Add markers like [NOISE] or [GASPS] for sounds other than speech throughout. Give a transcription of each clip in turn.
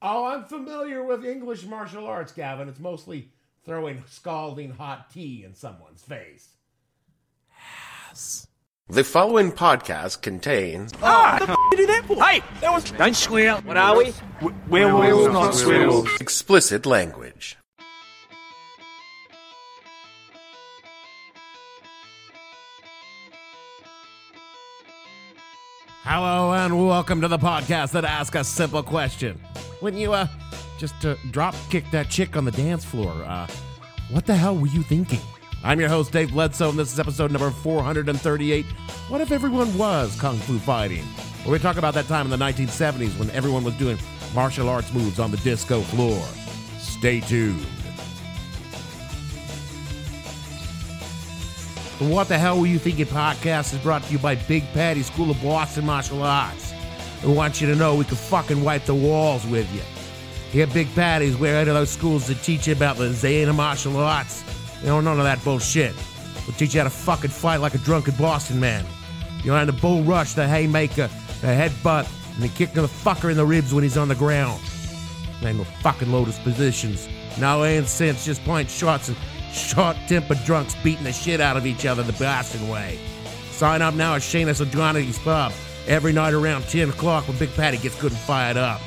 Oh, I'm familiar with English martial arts, Gavin. It's mostly throwing scalding hot tea in someone's face. Yes. The following podcast contains. Ah, what the f- you do that for? Hey, that was. Don't swear. What are we? Werewolves, not swear. Explicit language. Hello and welcome to the podcast that asks a simple question. When you uh just uh, drop kick that chick on the dance floor, uh what the hell were you thinking? I'm your host Dave Bledsoe and this is episode number 438. What if everyone was kung fu fighting? We talk about that time in the 1970s when everyone was doing martial arts moves on the disco floor. Stay tuned. What the Hell Were You Thinking podcast is brought to you by Big Patty School of Boston Martial Arts. We want you to know we can fucking wipe the walls with you. Here, Big Patty's where out of those schools that teach you about the of martial arts. You don't know, none of that bullshit. We'll teach you how to fucking fight like a drunken Boston man. You and the bull rush, the haymaker, the headbutt, and the kick of the fucker in the ribs when he's on the ground. Ain't no fucking lotus positions. No ain't sense, just point shots and short-tempered drunks beating the shit out of each other the Boston way. Sign up now at Shayna's O'Donnelly's Pub every night around 10 o'clock when Big Patty gets good and fired up.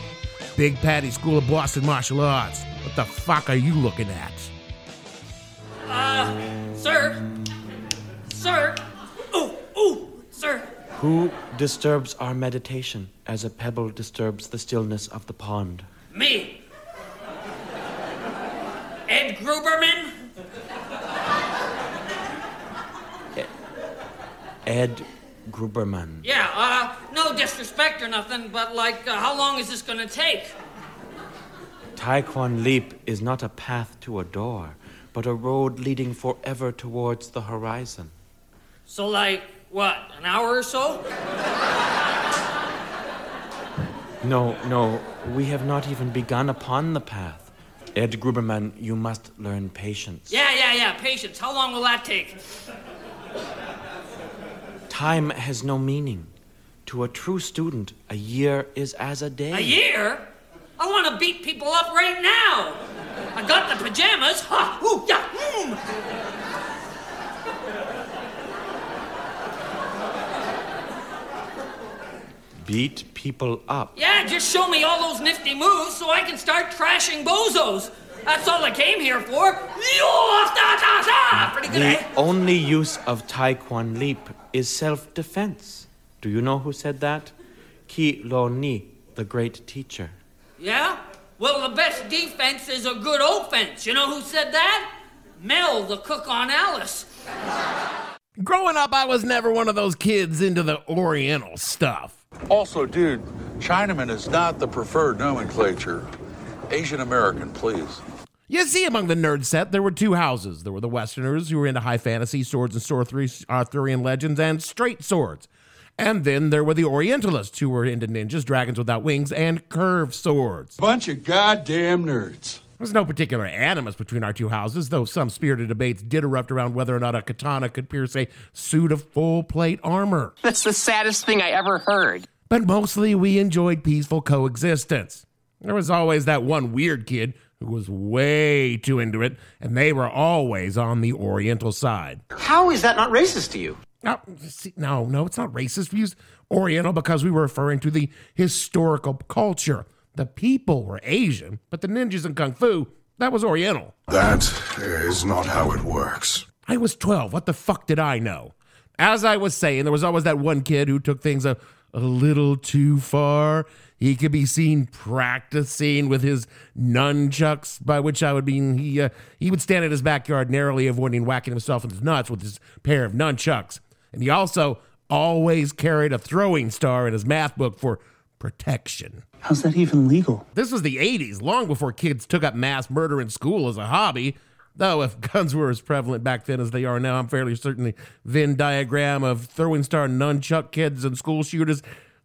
Big Patty School of Boston Martial Arts. What the fuck are you looking at? Uh, sir? Sir? Ooh, ooh, sir. Who disturbs our meditation as a pebble disturbs the stillness of the pond? Me. Ed Gruberman? Ed Gruberman. Yeah, uh, no disrespect or nothing, but like, uh, how long is this gonna take? Taekwon Leap is not a path to a door, but a road leading forever towards the horizon. So, like, what, an hour or so? No, no, we have not even begun upon the path. Ed Gruberman, you must learn patience. Yeah, yeah, yeah, patience. How long will that take? Time has no meaning. To a true student, a year is as a day. A year? I want to beat people up right now. I got the pajamas. Ha! Ooh, yeah, mm. Beat people up. Yeah, just show me all those nifty moves so I can start trashing bozos. That's all I came here for. Yo, da, da, da. Pretty good, The only use of Taekwon Leap is self defense. Do you know who said that? Ki Lo Ni, the great teacher. Yeah? Well, the best defense is a good offense. You know who said that? Mel, the cook on Alice. Growing up, I was never one of those kids into the Oriental stuff. Also, dude, Chinaman is not the preferred nomenclature. Asian American, please. You see, among the nerd set, there were two houses. There were the Westerners who were into high fantasy, swords and sorcery, uh, Arthurian legends, and straight swords. And then there were the Orientalists who were into ninjas, dragons without wings, and curved swords. Bunch of goddamn nerds. There was no particular animus between our two houses, though some spirited debates did erupt around whether or not a katana could pierce a suit of full plate armor. That's the saddest thing I ever heard. But mostly we enjoyed peaceful coexistence. There was always that one weird kid who was way too into it, and they were always on the Oriental side. How is that not racist to you? No, see, no, no, it's not racist. We use Oriental because we were referring to the historical culture. The people were Asian, but the ninjas and kung fu, that was Oriental. That is not how it works. I was 12. What the fuck did I know? As I was saying, there was always that one kid who took things a, a little too far. He could be seen practicing with his nunchucks, by which I would mean he uh, he would stand in his backyard narrowly avoiding whacking himself in the nuts with his pair of nunchucks. And he also always carried a throwing star in his math book for protection. How's that even legal? This was the 80s, long before kids took up mass murder in school as a hobby. Though, if [LAUGHS] guns were as prevalent back then as they are now, I'm fairly certain the Venn diagram of throwing star nunchuck kids and school shooters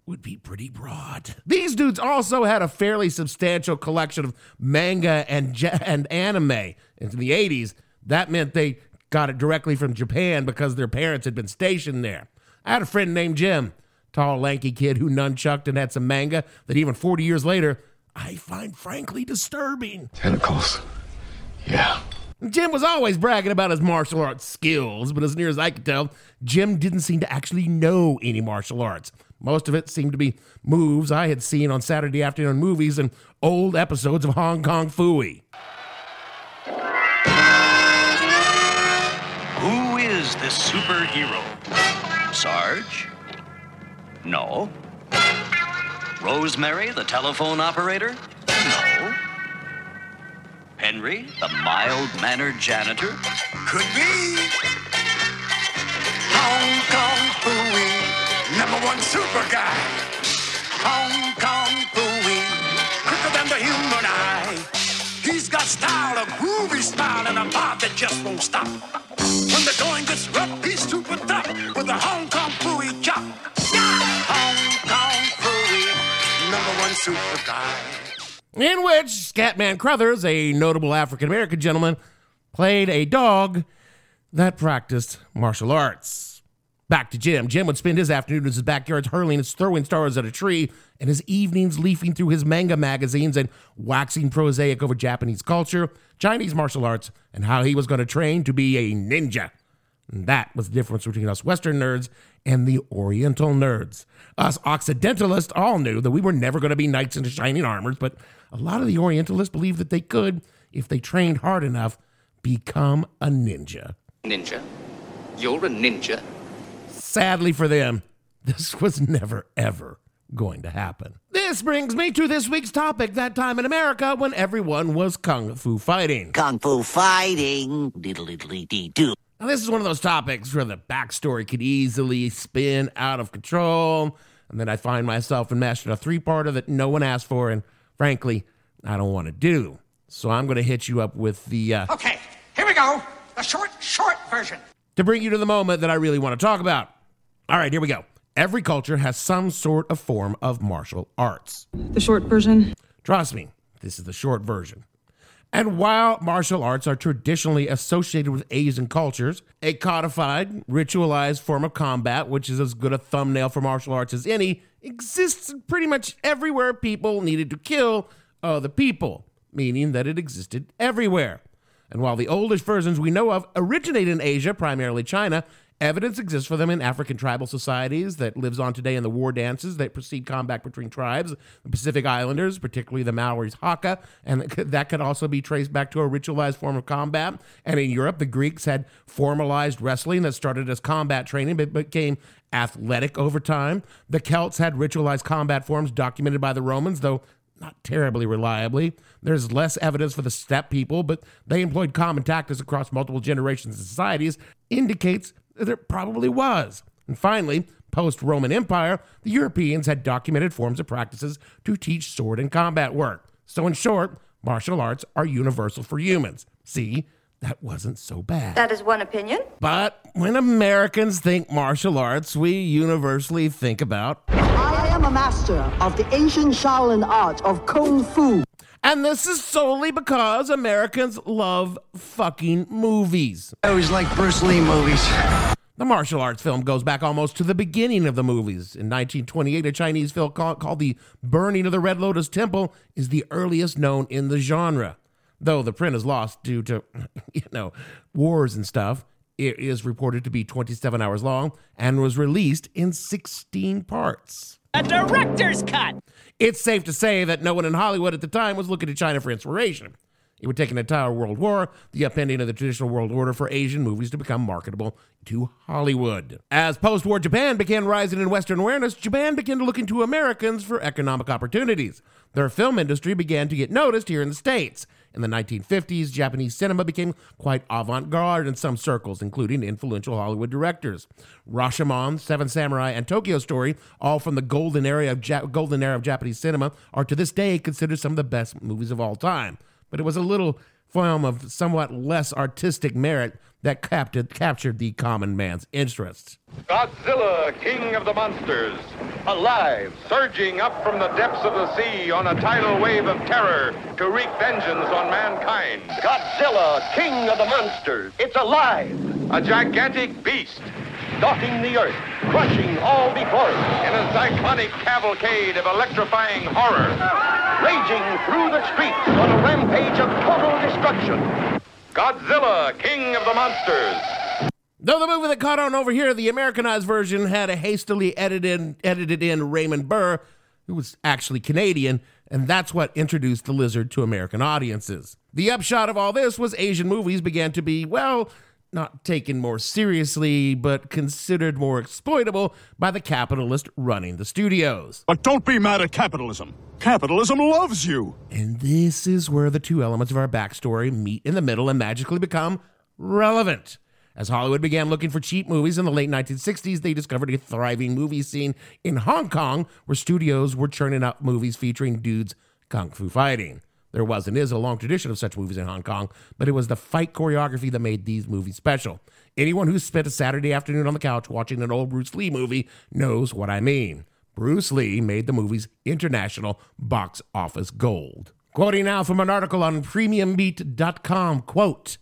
would be pretty broad. These dudes also had a fairly substantial collection of manga and, and anime. in the 80s, that meant they got it directly from Japan because their parents had been stationed there. I had a friend named Jim, tall, lanky kid who nunchucked and had some manga that even 40 years later, I find frankly disturbing. Tentacles. Yeah. Jim was always bragging about his martial arts skills, but as near as I could tell, Jim didn't seem to actually know any martial arts. Most of it seemed to be moves I had seen on Saturday afternoon movies and old episodes of Hong Kong Phooey. Who is this superhero? Sarge? No. Rosemary, the telephone operator? Henry, the mild mannered janitor? Could be. Hong Kong Phooey, number one super guy. Hong Kong Phooey, quicker than the human eye. He's got style, a groovy style, and a vibe that just won't stop. When the going gets rough, he's super tough with a Hong Kong Phooey chop. Yeah! Hong Kong Phooey, number one super guy in which Scatman Crothers, a notable African American gentleman, played a dog that practiced martial arts. Back to Jim. Jim would spend his afternoons in his backyard hurling his throwing stars at a tree, and his evenings leafing through his manga magazines and waxing prosaic over Japanese culture, Chinese martial arts, and how he was going to train to be a ninja. And that was the difference between us Western nerds and the Oriental nerds. Us Occidentalists all knew that we were never going to be knights in shining armors, but a lot of the Orientalists believed that they could, if they trained hard enough, become a ninja. Ninja? You're a ninja? Sadly for them, this [LAUGHS] was never, ever going to happen. This brings me to this week's topic that time in America when everyone was kung fu fighting. Kung fu fighting, diddle diddly dee doo. Now, this is one of those topics where the backstory could easily spin out of control, and then I find myself enmeshed in a three parter that no one asked for, and frankly, I don't want to do. So I'm going to hit you up with the. Uh, okay, here we go. The short, short version. To bring you to the moment that I really want to talk about. All right, here we go. Every culture has some sort of form of martial arts. The short version? Trust me, this is the short version. And while martial arts are traditionally associated with Asian cultures, a codified, ritualized form of combat, which is as good a thumbnail for martial arts as any, exists pretty much everywhere people needed to kill other people, meaning that it existed everywhere. And while the oldest versions we know of originate in Asia, primarily China, Evidence exists for them in African tribal societies that lives on today in the war dances that precede combat between tribes, the Pacific Islanders, particularly the Maoris Haka, and [LAUGHS] that could also be traced back to a ritualized form of combat. And in Europe, the Greeks had formalized wrestling that started as combat training but became athletic over time. The Celts had ritualized combat forms documented by the Romans, though not terribly reliably. There's less evidence for the steppe people, but they employed common tactics across multiple generations and societies, indicates there probably was. And finally, post Roman Empire, the Europeans had documented forms of practices to teach sword and combat work. So, in short, martial arts are universal for humans. See, that wasn't so bad. That is one opinion. But when Americans think martial arts, we universally think about. I am a master of the ancient Shaolin art of Kung Fu. And this is solely because Americans love fucking movies. I always like Bruce Lee movies. The martial arts film goes back almost to the beginning of the movies. In 1928, a Chinese film called, called The Burning of the Red Lotus Temple is the earliest known in the genre. Though the print is lost due to, [LAUGHS] you know, wars and stuff, it is reported to be 27 hours long and was released in 16 parts. A director's cut! It's safe to say that no one in Hollywood at the time was looking to China for inspiration. It would take an entire world war, the upending of the traditional world order, for Asian movies to become marketable to Hollywood. As post war Japan began rising in Western awareness, Japan began to look into Americans for economic opportunities. Their film industry began to get noticed here in the States. In the 1950s, Japanese cinema became quite avant garde in some circles, including influential Hollywood directors. Rashomon, Seven Samurai, and Tokyo Story, all from the golden era of, ja- golden era of Japanese cinema, are to this day considered some of the best movies of all time. But it was a little film of somewhat less artistic merit that captured, captured the common man's interest. Godzilla, king of the monsters, alive, surging up from the depths of the sea on a tidal wave of terror to wreak vengeance on mankind. Godzilla, king of the monsters, it's alive. A gigantic beast, stalking the earth, crushing all before it. In a cyclonic cavalcade of electrifying horror. Raging through the streets on a rampage of total destruction. Godzilla, king of the monsters. Though the movie that caught on over here, the Americanized version, had a hastily edited, edited in Raymond Burr, who was actually Canadian, and that's what introduced the lizard to American audiences. The upshot of all this was Asian movies began to be, well, not taken more seriously, but considered more exploitable by the capitalist running the studios. But don't be mad at capitalism. Capitalism loves you. And this is where the two elements of our backstory meet in the middle and magically become relevant. As Hollywood began looking for cheap movies in the late 1960s, they discovered a thriving movie scene in Hong Kong where studios were churning out movies featuring dudes kung fu fighting. There was and is a long tradition of such movies in Hong Kong, but it was the fight choreography that made these movies special. Anyone who spent a Saturday afternoon on the couch watching an old Bruce Lee movie knows what I mean. Bruce Lee made the movie's international box office gold. Quoting now from an article on premiumbeat.com, quote,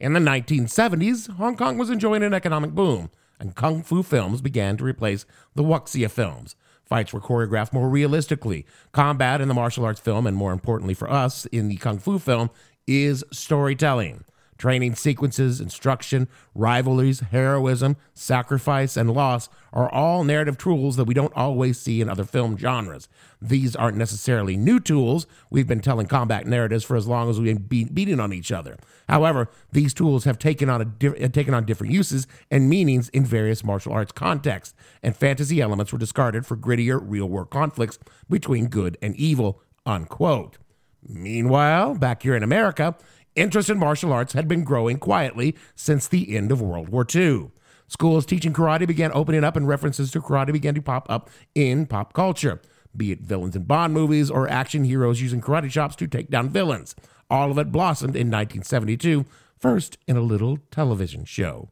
in the 1970s, Hong Kong was enjoying an economic boom, and kung fu films began to replace the wuxia films. Fights were choreographed more realistically. Combat in the martial arts film, and more importantly for us, in the kung fu film, is storytelling. Training sequences, instruction, rivalries, heroism, sacrifice, and loss are all narrative tools that we don't always see in other film genres. These aren't necessarily new tools. We've been telling combat narratives for as long as we've been beating on each other. However, these tools have taken on, a di- taken on different uses and meanings in various martial arts contexts, and fantasy elements were discarded for grittier, real world conflicts between good and evil. Unquote. Meanwhile, back here in America, interest in martial arts had been growing quietly since the end of World War II. Schools teaching karate began opening up, and references to karate began to pop up in pop culture, be it villains in Bond movies or action heroes using karate chops to take down villains. All of it blossomed in 1972, first in a little television show.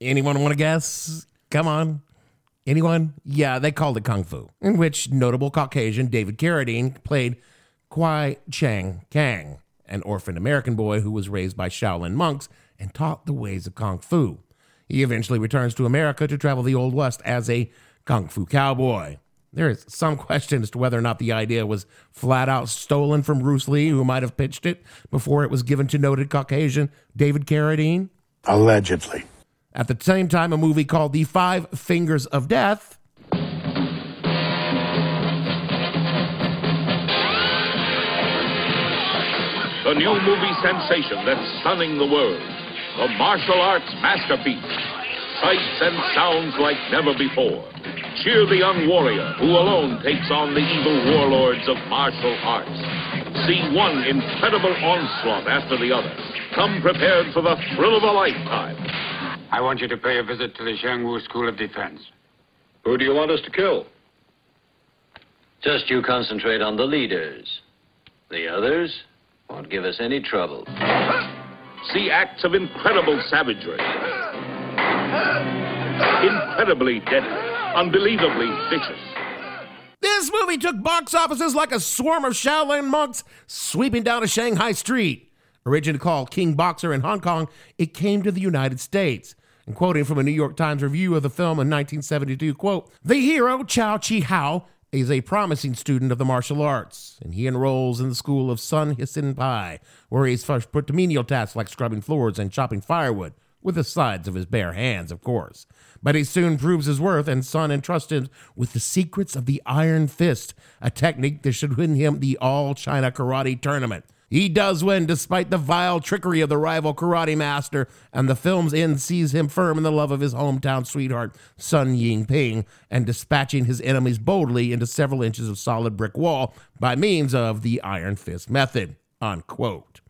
Anyone want to guess? Come on. Anyone? Yeah, they called it Kung Fu, in which notable Caucasian David Carradine played Kwai Chang Caine, an orphaned American boy who was raised by Shaolin monks and taught the ways of Kung Fu. He eventually returns to America to travel the Old West as a Kung Fu cowboy. There is some question as to whether or not the idea was flat out stolen from Bruce Lee, who might have pitched it before it was given to noted Caucasian David Carradine. Allegedly. At the same time, a movie called The Five Fingers of Death. The new movie sensation that's stunning the world. The martial arts masterpiece. Sights and sounds like never before. Cheer the young warrior who alone takes on the evil warlords of martial arts. See one incredible onslaught after the other. Come prepared for the thrill of a lifetime. I want you to pay a visit to the Shangwu School of Defense. Who do you want us to kill? Just you concentrate on the leaders. The others won't give us any trouble. See acts of incredible savagery. Incredibly deadly. Unbelievably vicious. This movie took box offices like a swarm of Shaolin monks sweeping down a Shanghai street. Originally called King Boxer in Hong Kong, it came to the United States. And quoting from a New York Times review of the film in 1972, quote, The hero, Chow Chi Hao, is a promising student of the martial arts, and he enrolls in the school of Sun Hisin Pai, where he is first put to menial tasks like scrubbing floors and chopping firewood. with the sides of his bare hands, of course. But he soon proves his worth, and Sun entrusts him with the secrets of the Iron Fist, a technique that should win him the All China Karate Tournament. He does win despite the vile trickery of the rival karate master, and the film's end sees him firm in the love of his hometown sweetheart, Sun Ying Ping, and dispatching his enemies boldly into several inches of solid brick wall by means of the Iron Fist method. Unquote.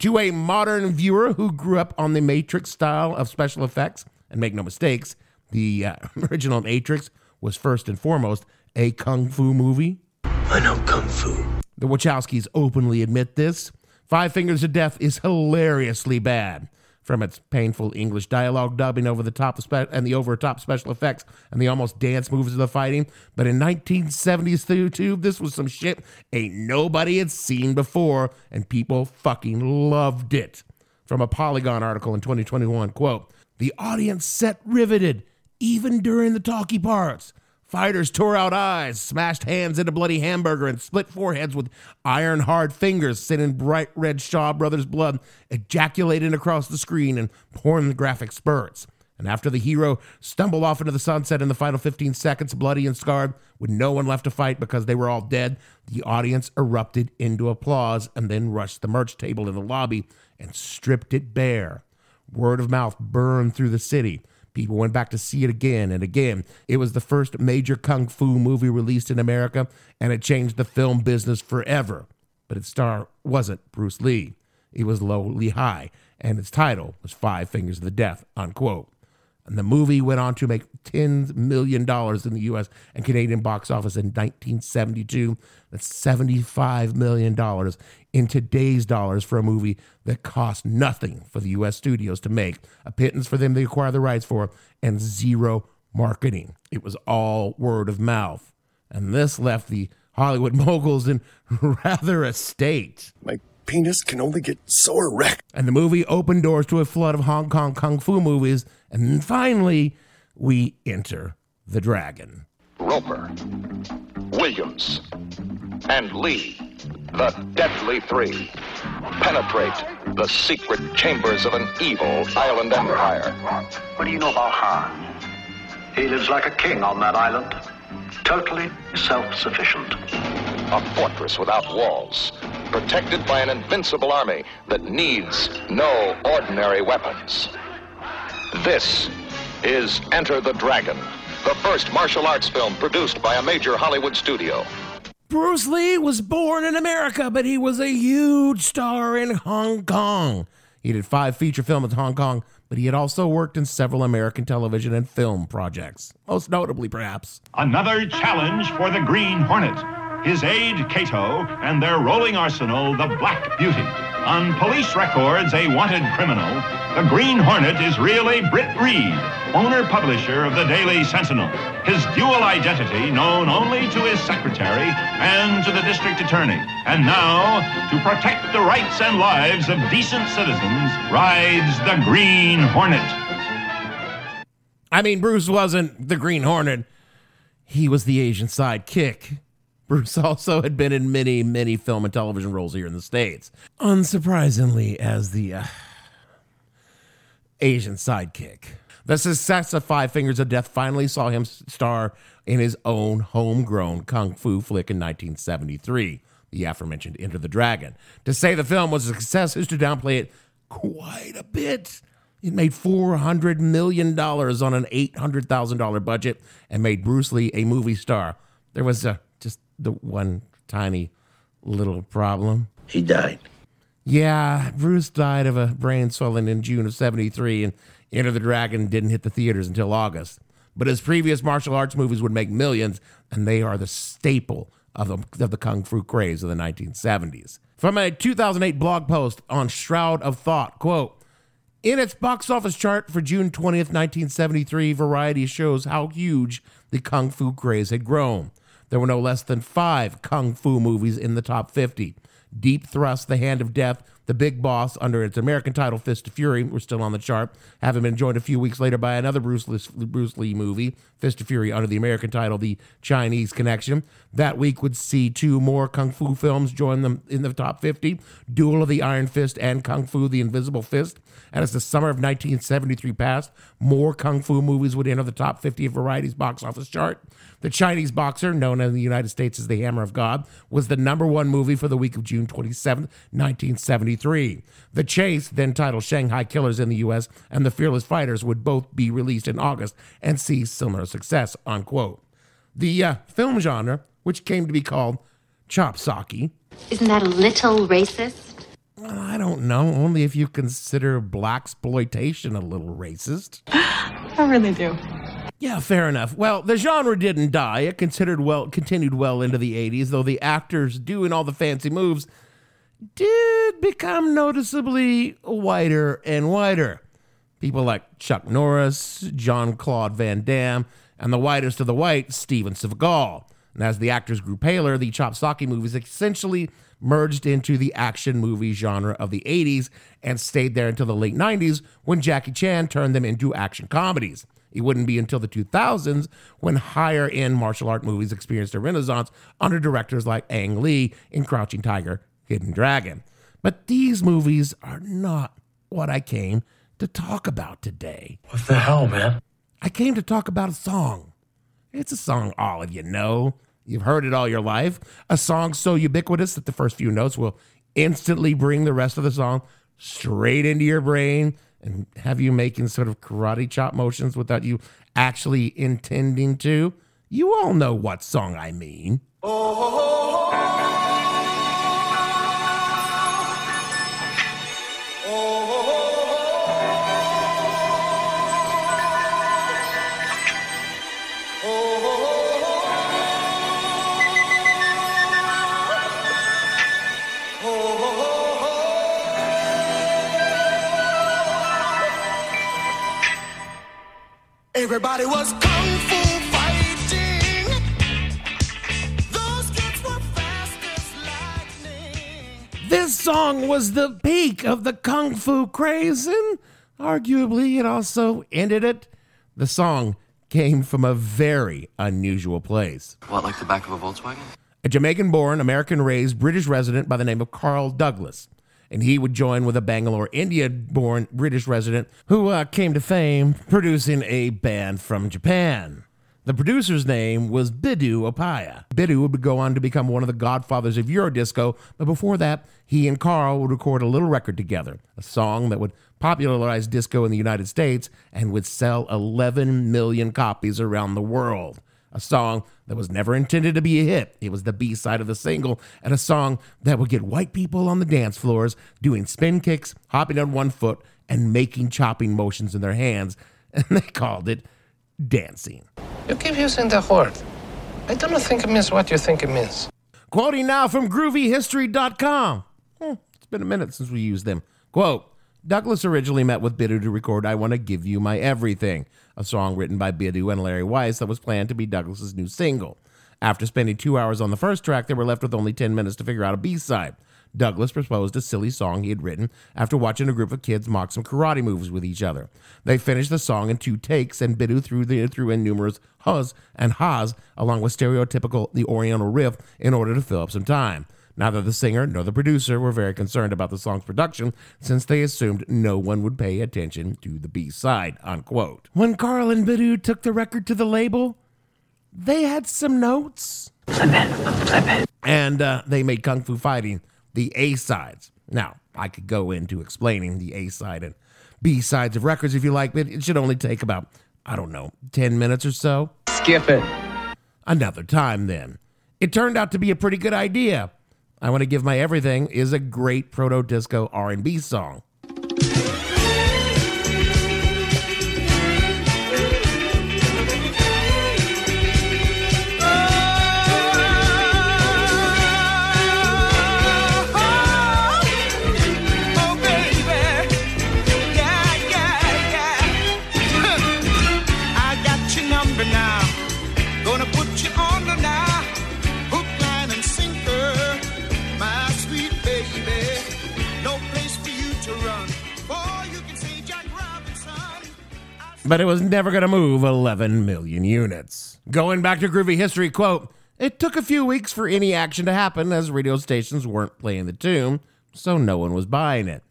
To a modern viewer who grew up on the Matrix style of special effects, and make no mistakes, the uh, [LAUGHS] original Matrix was first and foremost a kung fu movie. I know kung fu. The Wachowskis openly admit this. Five Fingers of Death is hilariously bad. From its painful English dialogue dubbing over the top spe- and the over top special effects and the almost dance moves of the fighting. But in 1972, this was some shit ain't nobody had seen before, and people fucking loved it. From a Polygon article in 2021, quote, the audience sat riveted, even during the talky parts. Fighters tore out eyes, smashed hands into bloody hamburger, and split foreheads with iron hard fingers, sending bright red Shaw Brothers blood ejaculating across the screen and pornographic spurts. And after the hero stumbled off into the sunset in the final 15 seconds, bloody and scarred, with no one left to fight because they were all dead, the audience erupted into applause and then rushed the merch table in the lobby and stripped it bare. Word of mouth burned through the city. People went back to see it again and again. It was the first major kung fu movie released in America, and it changed the film business forever. But its star wasn't Bruce Lee. It was Lo Lieh, and its title was Five Fingers of the Death, unquote. And the movie went on to make $10 million in the US and Canadian box office in 1972. That's $75 million in today's dollars for a movie that cost nothing for the US studios to make, a pittance for them to acquire the rights for, and zero marketing. It was all word of mouth. And this left the Hollywood [LAUGHS] moguls in [LAUGHS] rather a state. My penis can only get so erect. And the movie opened doors to a flood of Hong Kong kung fu movies. And then finally, we enter the dragon. Roper, Williams, and Lee, the deadly three, penetrate the secret chambers of an evil island empire. What do you know about Han? He lives like a king on that island, totally self sufficient. A fortress without walls, protected by an invincible army that needs no ordinary weapons. This is Enter the Dragon, the first martial arts film produced by a major Hollywood studio. Bruce Lee was born in America, but he was a huge star in Hong Kong. He did five feature films in Hong Kong, but he had also worked in several American television and film projects, most notably, perhaps. Another challenge for the Green Hornet. His aide, Cato, and their rolling arsenal, the Black Beauty. On police records, a wanted criminal, the Green Hornet is really Britt Reed, owner-publisher of the Daily Sentinel. His dual identity known only to his secretary and to the district attorney. And now, to protect the rights and lives of decent citizens, rides the Green Hornet. I mean, Bruce wasn't the Green Hornet. He was the Asian sidekick. Bruce also had been in many, many film and television roles here in the States. Unsurprisingly, as the uh, Asian sidekick. The success of Five Fingers of Death finally saw him star in his own homegrown kung fu flick in 1973, the aforementioned Enter the Dragon. To say the film was a success is to downplay it quite a bit. It made $400 million on an $800,000 budget and made Bruce Lee a movie star. There was a, the one tiny little problem. He died. Yeah, Bruce died of a brain swelling in June of 73, and Enter the Dragon didn't hit the theaters until August. But his previous martial arts movies would make millions, and they are the staple of the, of the kung fu craze of the 1970s. From a 2008 blog post on Shroud of Thought, quote, in its box office chart for June 20th, 1973, Variety shows how huge the kung fu craze had grown. There were no less than five kung fu movies in the top 50. Deep Thrust, The Hand of Death, The Big Boss, under its American title Fist of Fury, were still on the chart, having been joined a few weeks later by another Bruce Lee, Bruce Lee movie, Fist of Fury, under the American title The Chinese Connection. That week would see two more Kung Fu films join them in the top 50 Duel of the Iron Fist and Kung Fu The Invisible Fist. And as the summer of 1973 passed, more Kung Fu movies would enter the top 50 of Variety's box office chart. The Chinese Boxer, known in the United States as The Hammer of God, was the number one movie for the week of June 27, 1973. The Chase, then titled Shanghai Killers in the U.S., and The Fearless Fighters would both be released in August and see similar success, unquote. The uh, film genre, which came to be called chopsocky, Isn't that a little racist? I don't know, only if you consider black exploitation a little racist. [GASPS] I really do. Yeah, fair enough. Well, the genre didn't die. It considered well continued well into the 80s, though the actors doing all the fancy moves did become noticeably whiter and whiter. People like Chuck Norris, John Claude Van Damme, and the whitest of the white, Steven Seagal. And as the actors grew paler, the Chopsocky movies essentially merged into the action movie genre of the 80s and stayed there until the late 90s when Jackie Chan turned them into action comedies. It wouldn't be until the 2000s when higher end martial art movies experienced a renaissance under directors like Ang Lee in Crouching Tiger, Hidden Dragon. But these movies are not what I came to talk about today. What the hell, man? I came to talk about a song. It's a song all of you know. You've heard it all your life. A song so ubiquitous that the first few notes will instantly bring the rest of the song straight into your brain and have you making sort of karate chop motions without you actually intending to. You all know what song I mean. Everybody was kung fu fighting. Those kids were fast as lightning. This song was the peak of the kung fu craze, and arguably it also ended it. The song came from a very unusual place. What, like the back of a Volkswagen? A Jamaican born, American raised British resident by the name of Carl Douglas. And he would join with a Bangalore, India born British resident who uh, came to fame producing a band from Japan. The producer's name was Biddu Appaiah. Biddu would go on to become one of the godfathers of Eurodisco, but before that, he and Carl would record a little record together, a song that would popularize disco in the United States and would sell 11 million copies around the world. A song that was never intended to be a hit. It was the B side of the single, and a song that would get white people on the dance floors doing spin kicks, hopping on one foot, and making chopping motions in their hands. [LAUGHS] And they called it dancing. You keep using the word. I do not think it means what you think it means. Quoting now from groovyhistory.com. Hmm, it's been a minute since we used them. Quote Douglas originally met with Biddu to record I Want to Give You My Everything, a song written by Biddu and Larry Weiss that was planned to be Douglas's new single. After spending two hours on the first track, they were left with only 10 minutes to figure out a B side. Douglas proposed a silly song he had written after watching a group of kids mock some karate moves with each other. They finished the song in two takes, and Biddu threw, the, threw in numerous hus and has, along with stereotypical the Oriental riff, in order to fill up some time. Neither the singer nor the producer were very concerned about the song's production since they assumed no one would pay attention to the B side. Unquote. When Carl and Biddu took the record to the label, they had some notes. And uh, they made Kung Fu Fighting the A sides. Now, I could go into explaining the A side and B sides of records if you like, but it should only take about, I don't know, 10 minutes or so. Skip it. Another time then. It turned out to be a pretty good idea. I Want to Give My Everything is a great proto disco R&B song. But it was never going to move 11 million units. Going back to groovy history, quote, it took a few weeks for any action to happen as radio stations weren't playing the tune, so no one was buying it.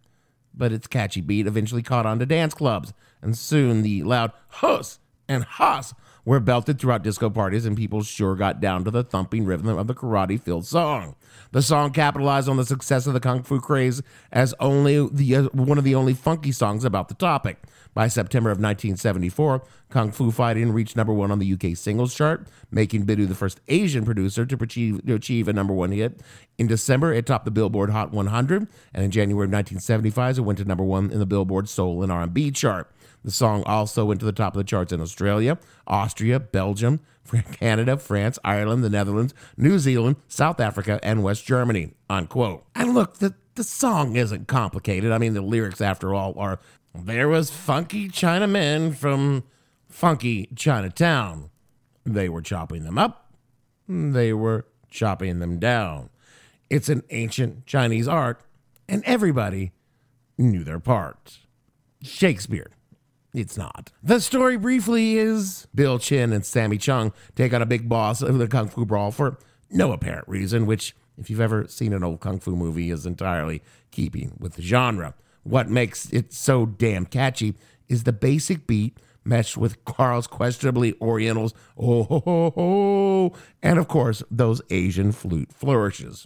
But its catchy beat eventually caught on to dance clubs, and soon the loud huss and huss were belted throughout disco parties, and people sure got down to the thumping rhythm of the karate filled song. The song capitalized on the success of the kung fu craze as only the uh, one of the only funky songs about the topic. By September of 1974, Kung Fu Fighting reached number one on the UK singles chart, making Biddu the first Asian producer to achieve, to achieve a number one hit. In December, it topped the Billboard Hot 100, and in January of 1975, it went to number one in the Billboard Soul and R&B chart. The song also went to the top of the charts in Australia, Austria, Belgium, Canada, France, Ireland, the Netherlands, New Zealand, South Africa, and West Germany. Unquote. And look, the, the song isn't complicated. I mean, the lyrics, after all, are there was funky Chinamen from funky Chinatown. They were chopping them up, they were chopping them down. It's an ancient Chinese art, and everybody knew their part. Shakespeare. It's not. The story briefly is Bill Chin and Sammy Chung take on a big boss of the Kung Fu Brawl for no apparent reason, which, if you've ever seen an old Kung Fu movie, is entirely keeping with the genre. What makes it so damn catchy is the basic beat meshed with Carl's questionably Orientals, oh, ho, ho, ho, and of course, those Asian flute flourishes.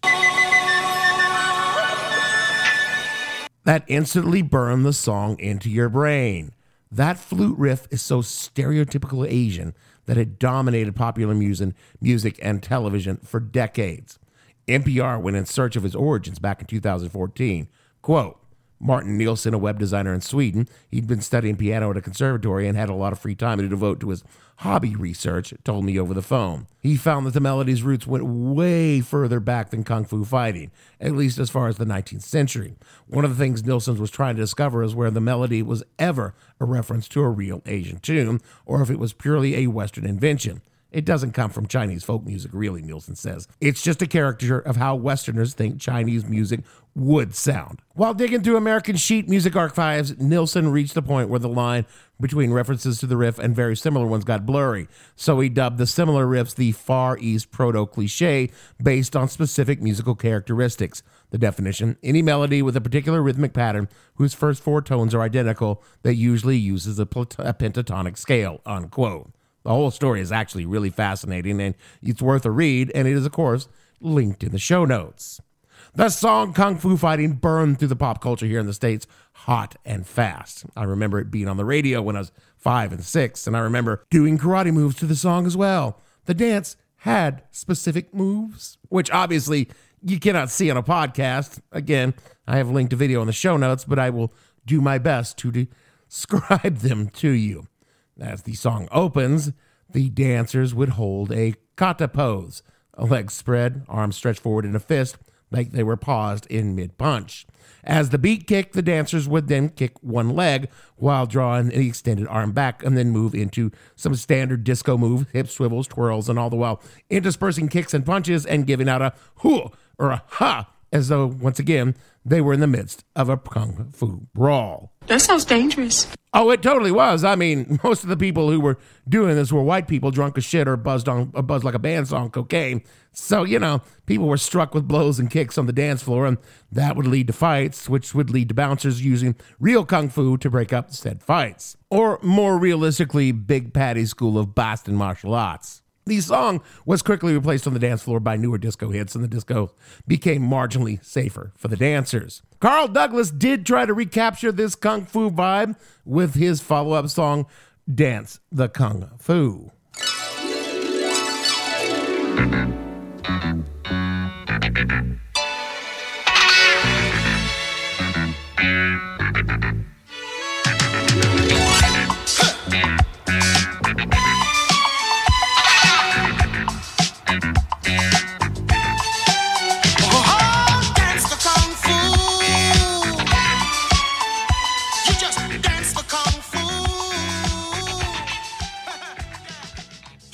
That instantly burn the song into your brain. That flute riff is so stereotypical Asian that it dominated popular music, music and television for decades. NPR went in search of his origins back in 2014. Quote, Martin Nilsson, a web designer in Sweden, he'd been studying piano at a conservatory and had a lot of free time to devote to his hobby research, told me over the phone. He found that the melody's roots went way further back than kung fu fighting, at least as far as the 19th century. One of the things Nilsson was trying to discover is where the melody was ever a reference to a real Asian tune, or if it was purely a Western invention. It doesn't come from Chinese folk music, really, Nilsson says. It's just a caricature of how Westerners think Chinese music would sound. While digging through American sheet music archives, Nilsson reached the point where the line between references to the riff and very similar ones got blurry. So he dubbed the similar riffs the Far East proto cliche based on specific musical characteristics. The definition any melody with a particular rhythmic pattern whose first four tones are identical that usually uses a, a pentatonic scale. Unquote. The whole story is actually really fascinating and it's worth a read, and it is, of course, linked in the show notes. The song Kung Fu Fighting burned through the pop culture here in the States hot and fast. I remember it being on the radio when I was five and six, and I remember doing karate moves to the song as well. The dance had specific moves, which obviously you cannot see on a podcast. Again, I have linked a video in the show notes, but I will do my best to [LAUGHS] describe them to you. As the song opens, the dancers would hold a kata pose, a leg spread, arms stretched forward in a fist, like they were paused in mid punch. As the beat kicked, the dancers would then kick one leg while drawing the extended arm back and then move into some standard disco move, hip swivels, twirls, and all the while interspersing kicks and punches and giving out a hoo or a ha as though, once again, they were in the midst of a kung fu brawl. That sounds dangerous. Oh, it totally was. I mean, [LAUGHS] most of the people who were doing this were white people drunk as shit or buzzed on or buzzed like a bandsaw on cocaine. So, you know, people were struck with blows and kicks on the dance floor, and that would lead to fights, which would lead to bouncers using real kung fu to break up said fights. Or more realistically, Big Patty's school of Boston martial arts. The song was quickly replaced on the dance floor by newer disco hits, and the disco became marginally safer for the dancers. Carl Douglas did try to recapture this kung fu vibe with his follow up song, Dance the Kung Fu.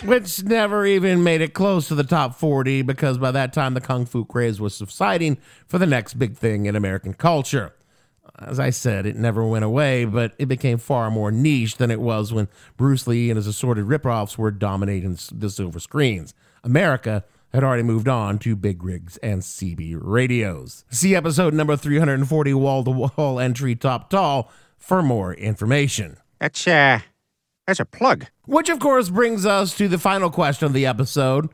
Which never even made it close to the top 40 because by that time the kung fu craze was subsiding for the next big thing in American culture. As I said, it never went away, but it became far more niche than it was when Bruce Lee and his assorted ripoffs were dominating the silver screens. America had already moved on to big rigs and CB radios. See episode number 340, Wall to Wall Entry Top Tall, for more information. That's, uh, that's a plug. Which, of course, brings us to the final question of the episode.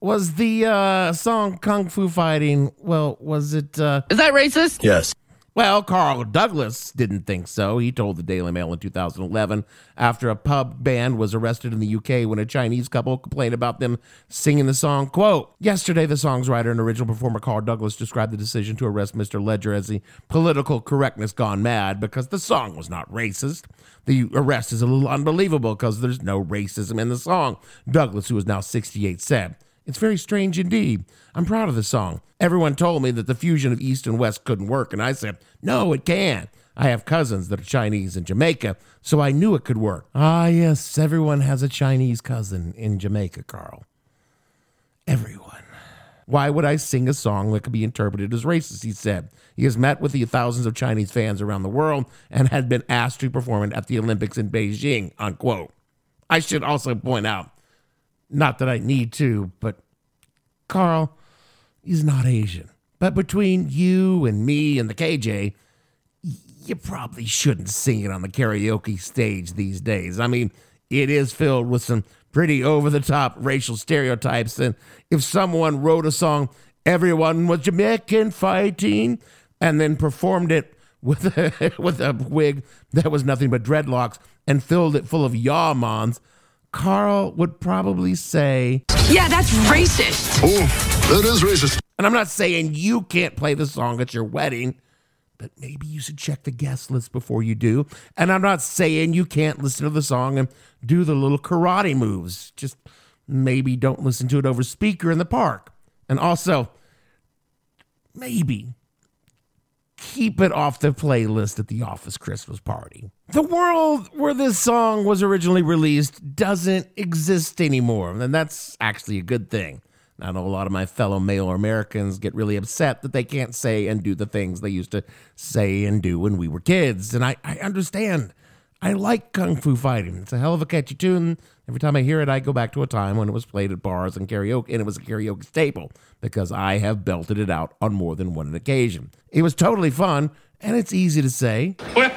Was the uh, song Kung Fu Fighting, well, was it. Uh, Is that racist? Yes. Well, Carl Douglas didn't think so. He told the Daily Mail in 2011 after a pub band was arrested in the UK when a Chinese couple complained about them singing the song, quote, Yesterday, the song's writer and original performer Carl Douglas described the decision to arrest Mr. Ledger as the political correctness gone mad because the song was not racist. The arrest is a little unbelievable because there's no racism in the song, Douglas, who is now 68, said. It's very strange indeed. I'm proud of the song. Everyone told me that the fusion of East and West couldn't work, and I said, no, it can. I have cousins that are Chinese in Jamaica, so I knew it could work. Ah, yes, everyone has a Chinese cousin in Jamaica, Carl. Everyone. Why would I sing a song that could be interpreted as racist? He said. He has met with the thousands of Chinese fans around the world and had been asked to perform it at the Olympics in Beijing, unquote. I should also point out, not that I need to, but Carl, he's not Asian. But between you and me and the KJ, you probably shouldn't sing it on the karaoke stage these days. I mean, it is filled with some pretty over the top racial stereotypes. And if someone wrote a song, everyone was Jamaican fighting, and then performed it with a, [LAUGHS] with a wig that was nothing but dreadlocks and filled it full of yawmons, Carl would probably say, Yeah, that's racist. Oh, that is racist. And I'm not saying you can't play the song at your wedding, but maybe you should check the guest list before you do. And I'm not saying you can't listen to the song and do the little karate moves. Just maybe don't listen to it over speaker in the park. And also, maybe keep it off the playlist at the office Christmas party. The world where this song was originally released doesn't exist anymore, and that's actually a good thing. I know a lot of my fellow male Americans get really upset that they can't say and do the things they used to say and do when we were kids, and I, I understand. I like Kung Fu Fighting. It's a hell of a catchy tune. Every time I hear it, I go back to a time when it was played at bars and karaoke, and it was a karaoke staple because I have belted it out on more than one occasion. It was totally fun, and it's easy to say. Well,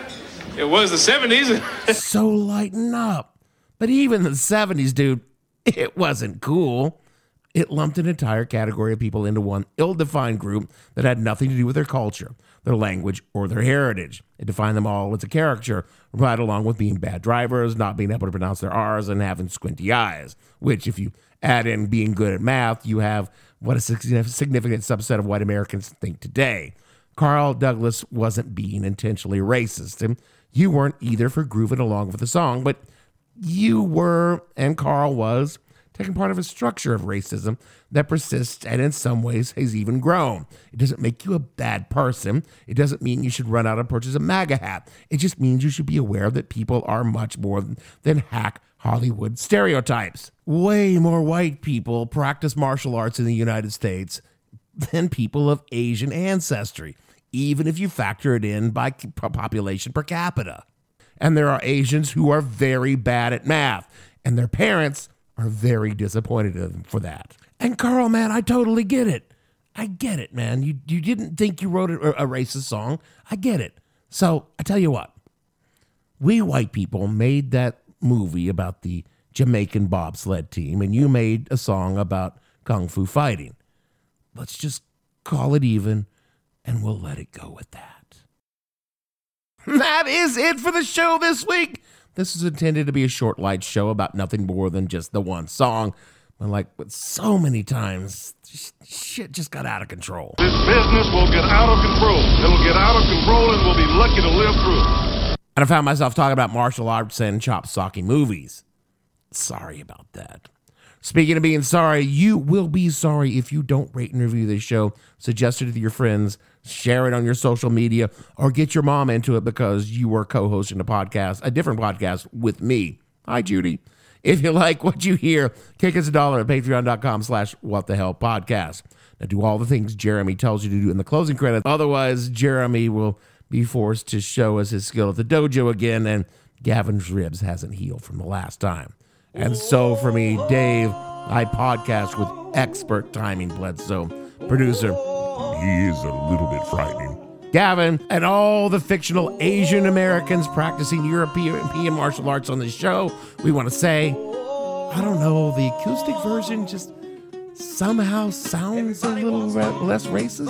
it was the 70s. [LAUGHS] so lighten up. But even the 70s, dude, it wasn't cool. It lumped an entire category of people into one ill defined group that had nothing to do with their culture, their language, or their heritage. It defined them all as a caricature, right along with being bad drivers, not being able to pronounce their R's, and having squinty eyes. Which, if you add in being good at math, you have what a significant subset of white Americans think today. Carl Douglas wasn't being intentionally racist, and you weren't either for grooving along with the song, but you were, and Carl was, taking part of a structure of racism that persists and in some ways has even grown. It doesn't make you a bad person. It doesn't mean you should run out and purchase a MAGA hat. It just means you should be aware that people are much more than hack Hollywood stereotypes. Way more white people practice martial arts in the United States than people of Asian ancestry, even if you factor it in by population per capita. And there are Asians who are very bad at math, and their parents are very disappointed for that. And Carl, man, I totally get it. I get it, man. You you didn't think you wrote a, a racist song. I get it. So I tell you what, we white people made that movie about the Jamaican bobsled team, and you made a song about kung fu fighting. Let's just call it even, and we'll let it go with that. [LAUGHS] That is it for the show this week. This is intended to be a short, light show about nothing more than just the one song. But like but so many times, shit just got out of control. This business will get out of control. It'll get out of control and we'll be lucky to live through it. And I found myself talking about martial arts and chop socky movies. Sorry about that. Speaking of being sorry, you will be sorry if you don't rate and review this show, suggest it to your friends, share it on your social media, or get your mom into it because you were co-hosting a podcast, a different podcast with me. Hi, Judy. If you like what you hear, kick us a dollar at patreon.com slash what the hell podcast. Now do all the things Jeremy tells you to do in the closing credits. Otherwise, Jeremy will be forced to show us his skill at the dojo again, and Gavin's ribs hasn't healed from the last time. And so for me, Dave, I podcast with expert timing Bledsoe, producer. He is a little bit frightening. Gavin, and all the fictional Asian Americans practicing European martial arts on the show, we want to say, I don't know, the acoustic version just somehow sounds a little re- less racist.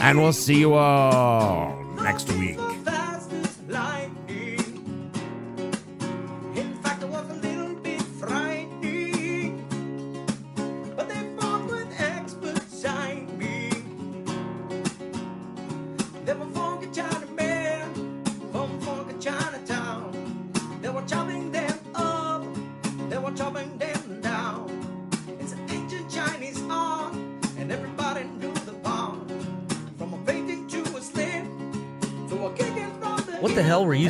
And we'll see you all next week.